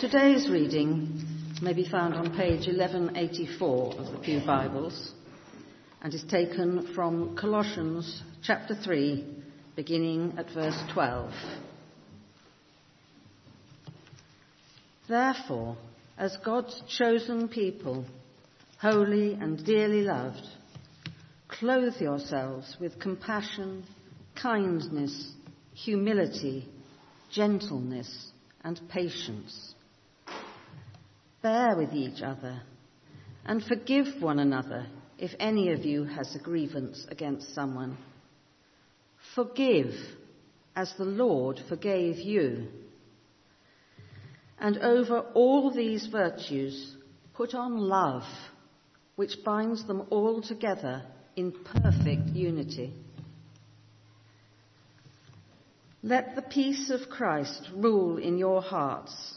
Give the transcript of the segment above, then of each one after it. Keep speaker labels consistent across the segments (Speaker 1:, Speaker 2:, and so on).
Speaker 1: Today's reading may be found on page 1184 of the Pew Bibles and is taken from Colossians chapter 3, beginning at verse 12. Therefore, as God's chosen people, holy and dearly loved, clothe yourselves with compassion, kindness, humility, gentleness, and patience Bear with each other and forgive one another if any of you has a grievance against someone. Forgive as the Lord forgave you. And over all these virtues, put on love, which binds them all together in perfect unity. Let the peace of Christ rule in your hearts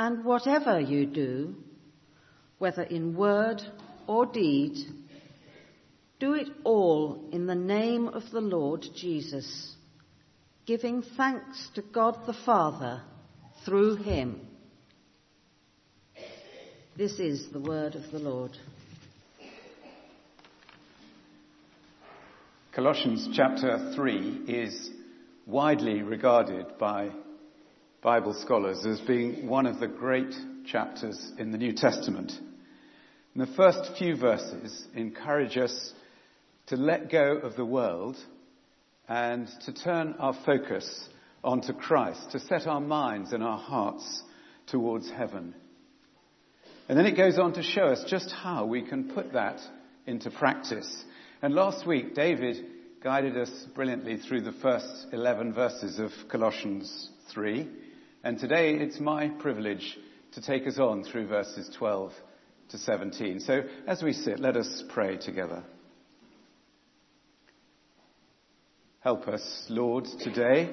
Speaker 1: And whatever you do, whether in word or deed, do it all in the name of the Lord Jesus, giving thanks to God the Father through him. This is the word of the Lord.
Speaker 2: Colossians chapter 3 is widely regarded by Bible scholars as being one of the great chapters in the New Testament. And the first few verses encourage us to let go of the world and to turn our focus onto Christ, to set our minds and our hearts towards heaven. And then it goes on to show us just how we can put that into practice. And last week, David guided us brilliantly through the first 11 verses of Colossians 3. And today it's my privilege to take us on through verses 12 to 17. So as we sit, let us pray together. Help us, Lord, today,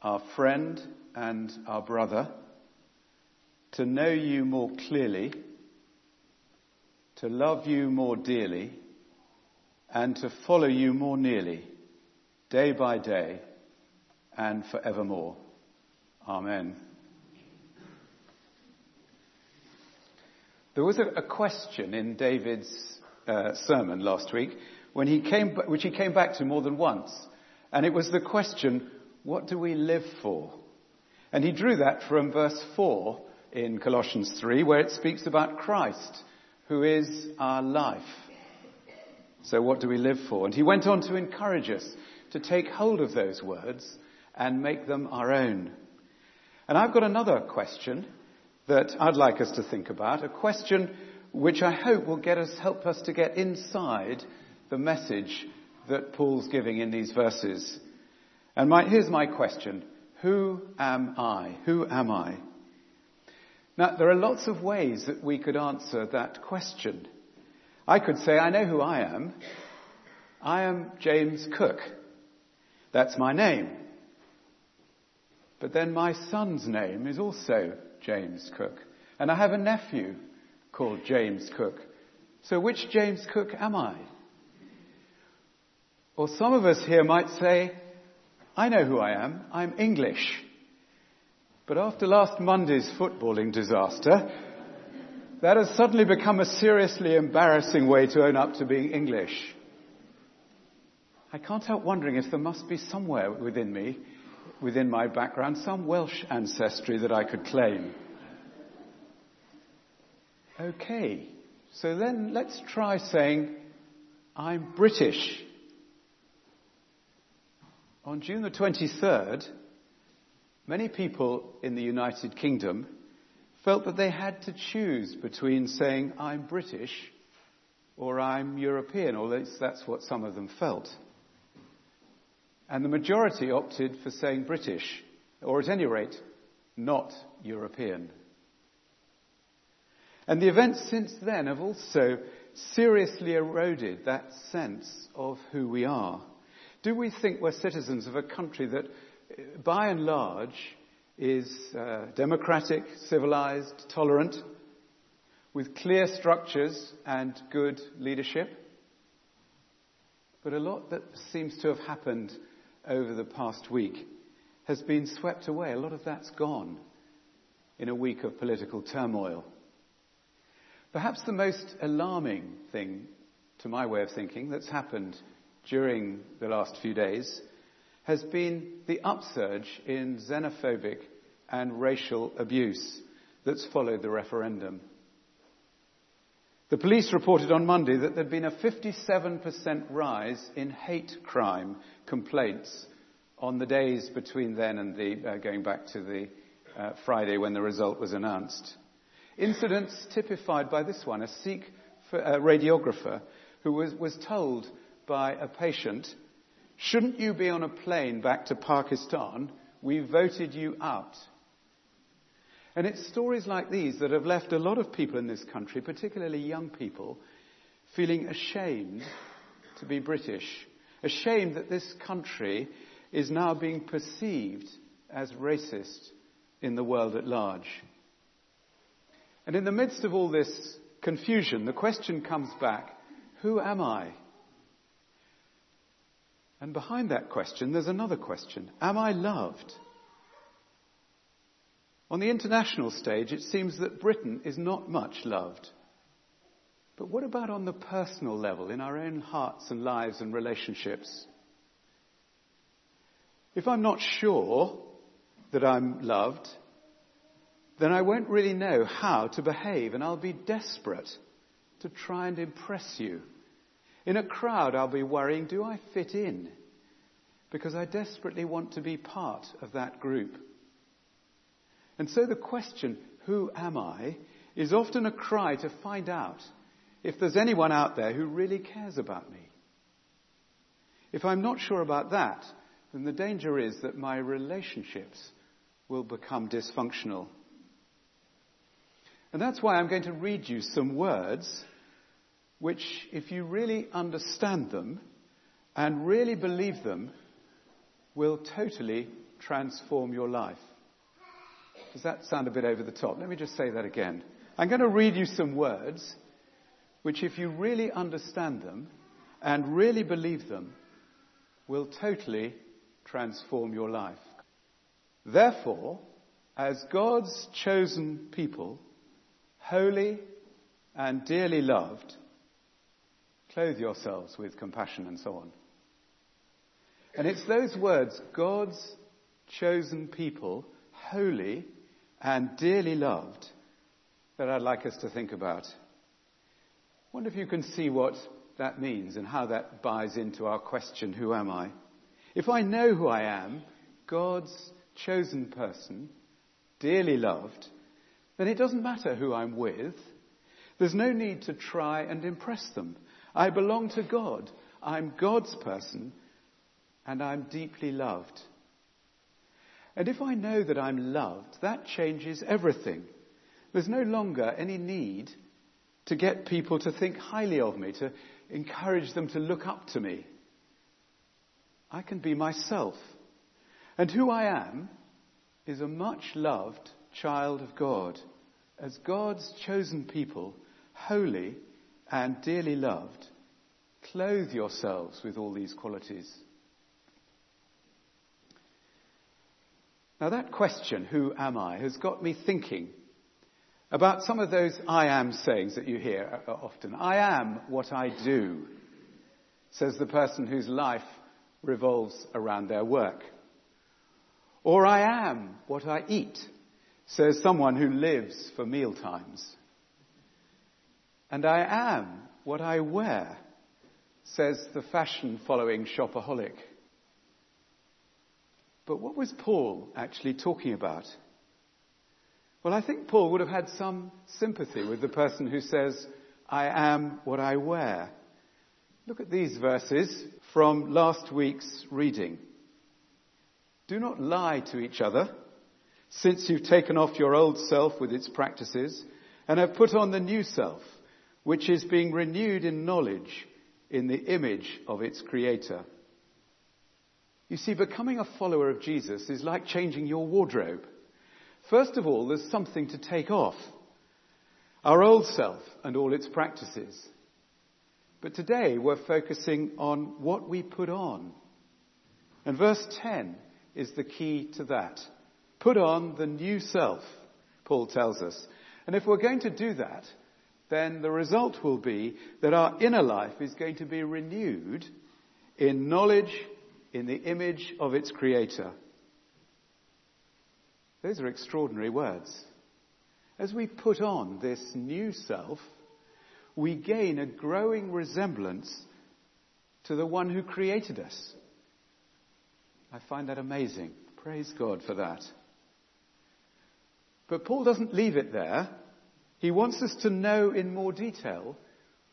Speaker 2: our friend and our brother, to know you more clearly, to love you more dearly, and to follow you more nearly, day by day and forevermore. Amen. There was a, a question in David's uh, sermon last week when he came, which he came back to more than once. And it was the question, what do we live for? And he drew that from verse 4 in Colossians 3, where it speaks about Christ, who is our life. So what do we live for? And he went on to encourage us to take hold of those words and make them our own. And I've got another question that I'd like us to think about, a question which I hope will get us, help us to get inside the message that Paul's giving in these verses. And my, here's my question. Who am I? Who am I? Now, there are lots of ways that we could answer that question. I could say, I know who I am. I am James Cook. That's my name. But then my son's name is also James Cook. And I have a nephew called James Cook. So which James Cook am I? Or some of us here might say, I know who I am. I'm English. But after last Monday's footballing disaster, that has suddenly become a seriously embarrassing way to own up to being English. I can't help wondering if there must be somewhere within me within my background some Welsh ancestry that I could claim. Okay, so then let's try saying, I'm British. On June the 23rd, many people in the United Kingdom felt that they had to choose between saying, I'm British or I'm European, or that's what some of them felt. And the majority opted for saying British, or at any rate, not European. And the events since then have also seriously eroded that sense of who we are. Do we think we're citizens of a country that, by and large, is uh, democratic, civilized, tolerant, with clear structures and good leadership? But a lot that seems to have happened over the past week has been swept away. A lot of that's gone in a week of political turmoil. Perhaps the most alarming thing, to my way of thinking, that's happened during the last few days has been the upsurge in xenophobic and racial abuse that's followed the referendum. The police reported on Monday that there'd been a 57% rise in hate crime complaints on the days between then and the, uh, going back to the uh, Friday when the result was announced. Incidents typified by this one, a Sikh uh, radiographer who was, was told by a patient, shouldn't you be on a plane back to Pakistan? We voted you out. And it's stories like these that have left a lot of people in this country, particularly young people, feeling ashamed to be British, ashamed that this country is now being perceived as racist in the world at large. And in the midst of all this confusion, the question comes back, who am I? And behind that question, there's another question. Am I loved? On the international stage, it seems that Britain is not much loved. But what about on the personal level, in our own hearts and lives and relationships? If I'm not sure that I'm loved, then I won't really know how to behave and I'll be desperate to try and impress you. In a crowd, I'll be worrying, do I fit in? Because I desperately want to be part of that group. And so the question, who am I, is often a cry to find out if there's anyone out there who really cares about me. If I'm not sure about that, then the danger is that my relationships will become dysfunctional. And that's why I'm going to read you some words which, if you really understand them and really believe them, will totally transform your life. Does that sound a bit over the top? Let me just say that again. I'm going to read you some words which, if you really understand them and really believe them, will totally transform your life. Therefore, as God's chosen people, holy and dearly loved, clothe yourselves with compassion and so on. And it's those words, God's chosen people, holy and dearly loved, that I'd like us to think about. I wonder if you can see what that means and how that buys into our question, who am I? If I know who I am, God's chosen person, dearly loved, then it doesn't matter who I'm with. There's no need to try and impress them. I belong to God. I'm God's person and I'm deeply loved. And if I know that I'm loved, that changes everything. There's no longer any need to get people to think highly of me, to encourage them to look up to me. I can be myself. And who I am is a much loved child of God, as God's chosen people, holy and dearly loved, clothe yourselves with all these qualities. Now that question, who am I, has got me thinking about some of those I am sayings that you hear uh, uh, often. I am what I do, says the person whose life revolves around their work. Or I am what I eat, says someone who lives for meal times. And I am what I wear, says the fashion following shopaholic. But what was Paul actually talking about? Well, I think Paul would have had some sympathy with the person who says, I am what I wear. Look at these verses from last week's reading. Do not lie to each other, since you've taken off your old self with its practices and have put on the new self, which is being renewed in knowledge in the image of its creator. You see, becoming a follower of Jesus is like changing your wardrobe. First of all, there's something to take off. Our old self and all its practices. But today we're focusing on what we put on. And verse 10 is the key to that. Put on the new self, Paul tells us. And if we're going to do that, then the result will be that our inner life is going to be renewed in knowledge in the image of its creator. Those are extraordinary words. As we put on this new self, we gain a growing resemblance to the one who created us. I find that amazing. Praise God for that. But Paul doesn't leave it there. He wants us to know in more detail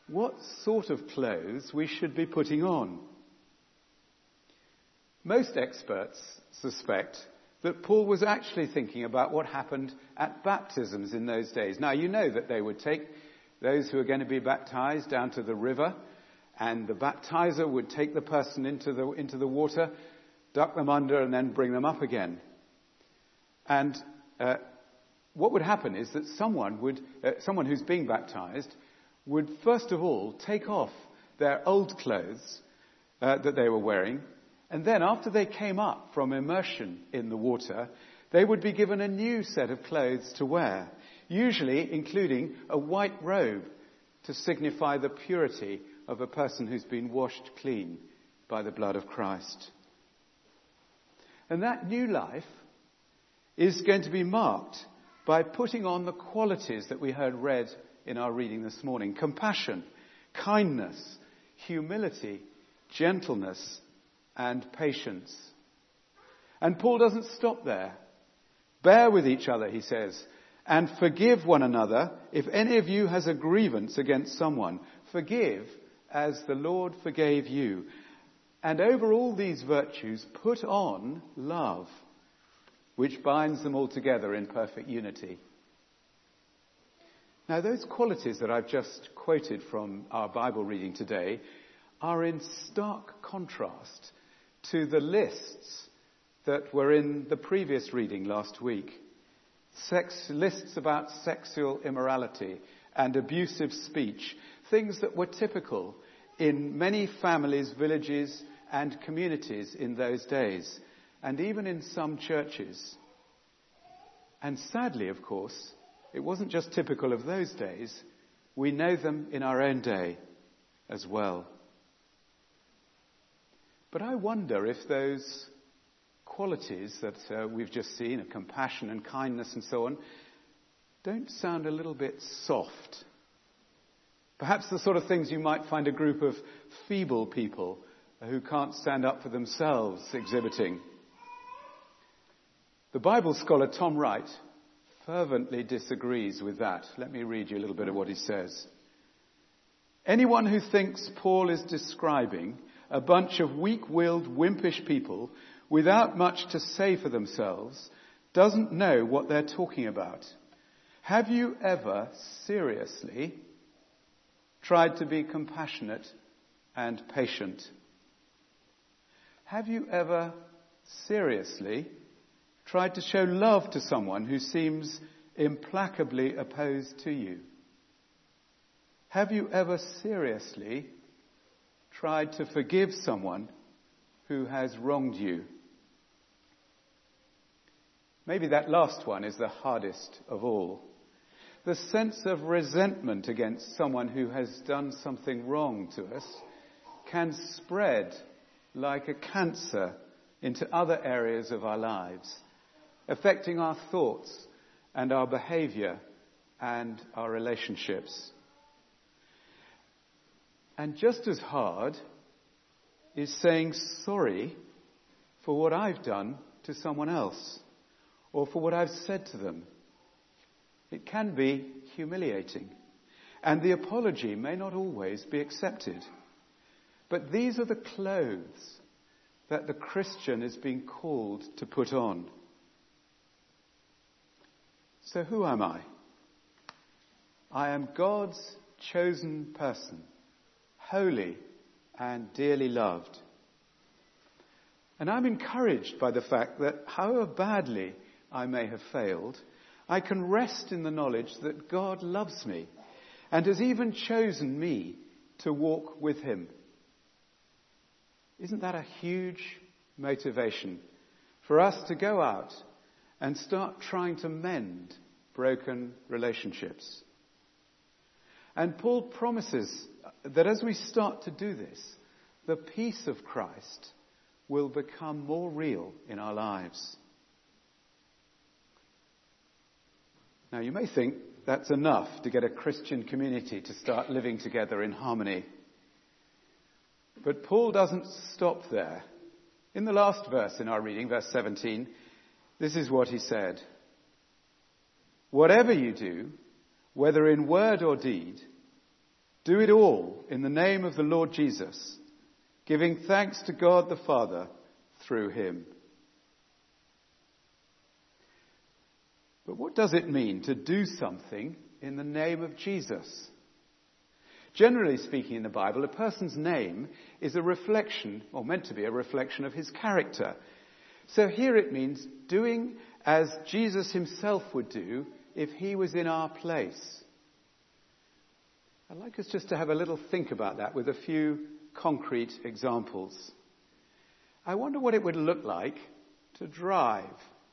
Speaker 2: what sort of clothes we should be putting on. Most experts suspect that Paul was actually thinking about what happened at baptisms in those days. Now, you know that they would take those who are going to be baptized down to the river, and the baptizer would take the person into the, into the water, duck them under, and then bring them up again. And uh, what would happen is that someone would, uh, someone who's being baptized would first of all take off their old clothes uh, that they were wearing and then after they came up from immersion in the water, they would be given a new set of clothes to wear, usually including a white robe to signify the purity of a person who's been washed clean by the blood of Christ. And that new life is going to be marked by putting on the qualities that we heard read in our reading this morning. Compassion, kindness, humility, gentleness, and patience. And Paul doesn't stop there. Bear with each other, he says, and forgive one another if any of you has a grievance against someone. Forgive as the Lord forgave you. And over all these virtues, put on love, which binds them all together in perfect unity. Now, those qualities that I've just quoted from our Bible reading today are in stark contrast to the lists that were in the previous reading last week. Sex, lists about sexual immorality and abusive speech, things that were typical in many families, villages, and communities in those days, and even in some churches. And sadly, of course, it wasn't just typical of those days, we know them in our own day as well. But I wonder if those qualities that uh, we've just seen, of compassion and kindness and so on, don't sound a little bit soft. Perhaps the sort of things you might find a group of feeble people who can't stand up for themselves exhibiting. The Bible scholar Tom Wright fervently disagrees with that. Let me read you a little bit of what he says. Anyone who thinks Paul is describing a bunch of weak-willed, wimpish people without much to say for themselves doesn't know what they're talking about. Have you ever seriously tried to be compassionate and patient? Have you ever seriously tried to show love to someone who seems implacably opposed to you? Have you ever seriously tried to forgive someone who has wronged you? Maybe that last one is the hardest of all. The sense of resentment against someone who has done something wrong to us can spread like a cancer into other areas of our lives, affecting our thoughts and our behavior and our relationships. And just as hard is saying sorry for what I've done to someone else or for what I've said to them. It can be humiliating. And the apology may not always be accepted. But these are the clothes that the Christian is being called to put on. So who am I? I am God's chosen person, holy and dearly loved. And I'm encouraged by the fact that however badly I may have failed, I can rest in the knowledge that God loves me and has even chosen me to walk with him. Isn't that a huge motivation for us to go out and start trying to mend broken relationships? And Paul promises that as we start to do this, the peace of Christ will become more real in our lives. Now, you may think that's enough to get a Christian community to start living together in harmony. But Paul doesn't stop there. In the last verse in our reading, verse 17, this is what he said. Whatever you do, whether in word or deed, do it all in the name of the Lord Jesus, giving thanks to God the Father through him. But what does it mean to do something in the name of Jesus? Generally speaking in the Bible, a person's name is a reflection, or meant to be a reflection of his character. So here it means doing as Jesus himself would do if he was in our place. I'd like us just to have a little think about that with a few concrete examples. I wonder what it would look like to drive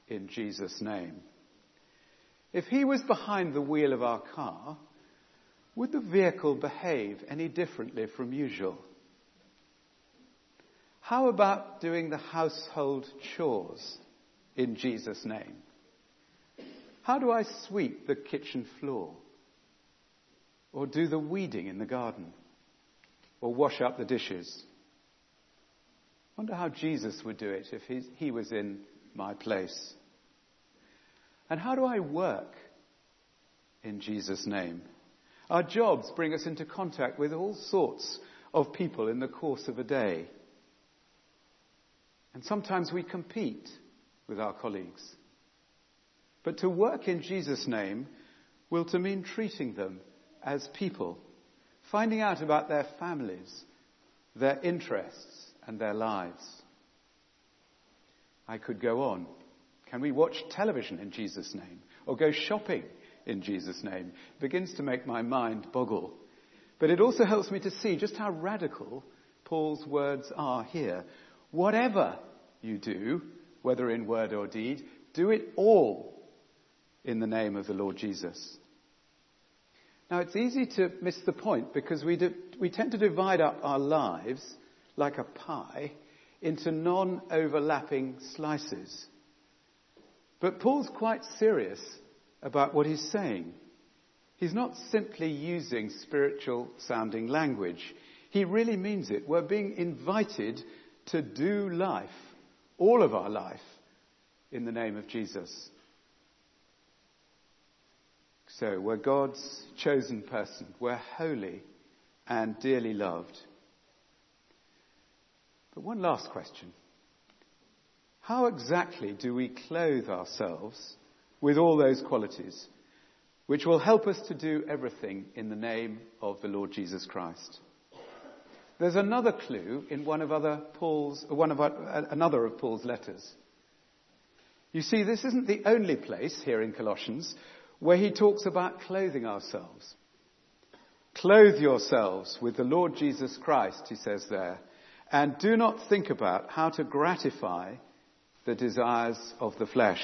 Speaker 2: in Jesus' name. If he was behind the wheel of our car, would the vehicle behave any differently from usual? How about doing the household chores in Jesus' name? How do I sweep the kitchen floor? Or do the weeding in the garden? Or wash up the dishes? I Wonder how Jesus would do it if he was in my place. And how do I work in Jesus' name? Our jobs bring us into contact with all sorts of people in the course of a day. And sometimes we compete with our colleagues. But to work in Jesus' name will to mean treating them as people, finding out about their families, their interests, and their lives. I could go on. Can we watch television in Jesus' name? Or go shopping in Jesus' name? It begins to make my mind boggle. But it also helps me to see just how radical Paul's words are here. Whatever you do, whether in word or deed, do it all in the name of the Lord Jesus. Now it's easy to miss the point because we, do, we tend to divide up our lives like a pie into non-overlapping slices. But Paul's quite serious about what he's saying. He's not simply using spiritual sounding language. He really means it. We're being invited to do life, all of our life, in the name of Jesus. So we're God's chosen person. We're holy and dearly loved. But one last question. How exactly do we clothe ourselves with all those qualities which will help us to do everything in the name of the Lord Jesus Christ? There's another clue in one of other Paul's, uh, one of uh, another of Paul's letters. You see, this isn't the only place here in Colossians where he talks about clothing ourselves. Clothe yourselves with the Lord Jesus Christ, he says there, and do not think about how to gratify the desires of the flesh.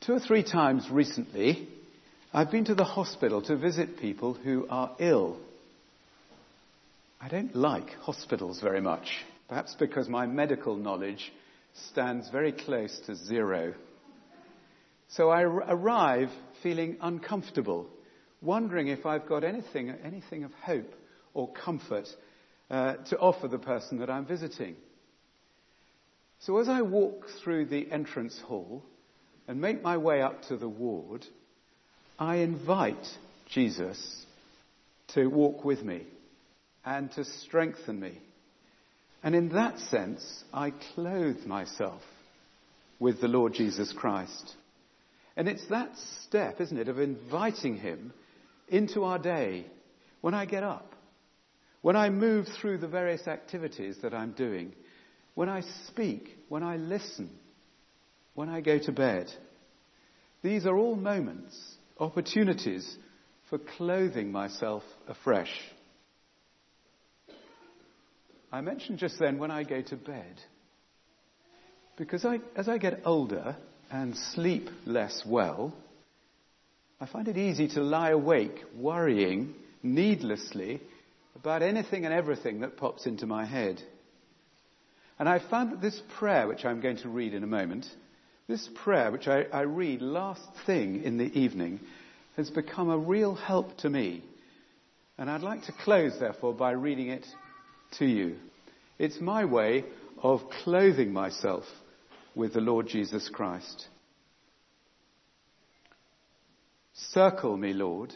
Speaker 2: Two or three times recently, I've been to the hospital to visit people who are ill. I don't like hospitals very much, perhaps because my medical knowledge stands very close to zero. So I arrive feeling uncomfortable, wondering if I've got anything, anything of hope or comfort uh, to offer the person that I'm visiting. So as I walk through the entrance hall and make my way up to the ward, I invite Jesus to walk with me and to strengthen me. And in that sense, I clothe myself with the Lord Jesus Christ. And it's that step, isn't it, of inviting him into our day, when I get up, when I move through the various activities that I'm doing, when I speak, when I listen, when I go to bed. These are all moments, opportunities for clothing myself afresh. I mentioned just then when I go to bed. Because I, as I get older and sleep less well, I find it easy to lie awake worrying needlessly about anything and everything that pops into my head. And I found that this prayer, which I'm going to read in a moment, this prayer, which I, I read last thing in the evening, has become a real help to me. And I'd like to close, therefore, by reading it to you. It's my way of clothing myself with the Lord Jesus Christ. Circle me, Lord.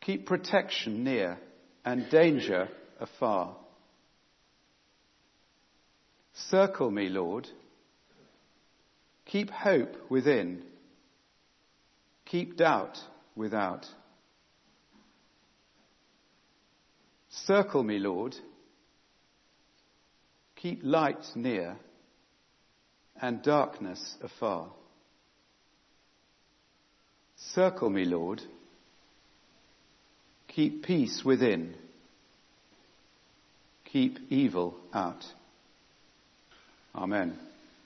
Speaker 2: Keep protection near and danger afar. Circle me, Lord. Keep hope within. Keep doubt without. Circle me, Lord. Keep light near and darkness afar. Circle me, Lord. Keep peace within. Keep evil out. Amen.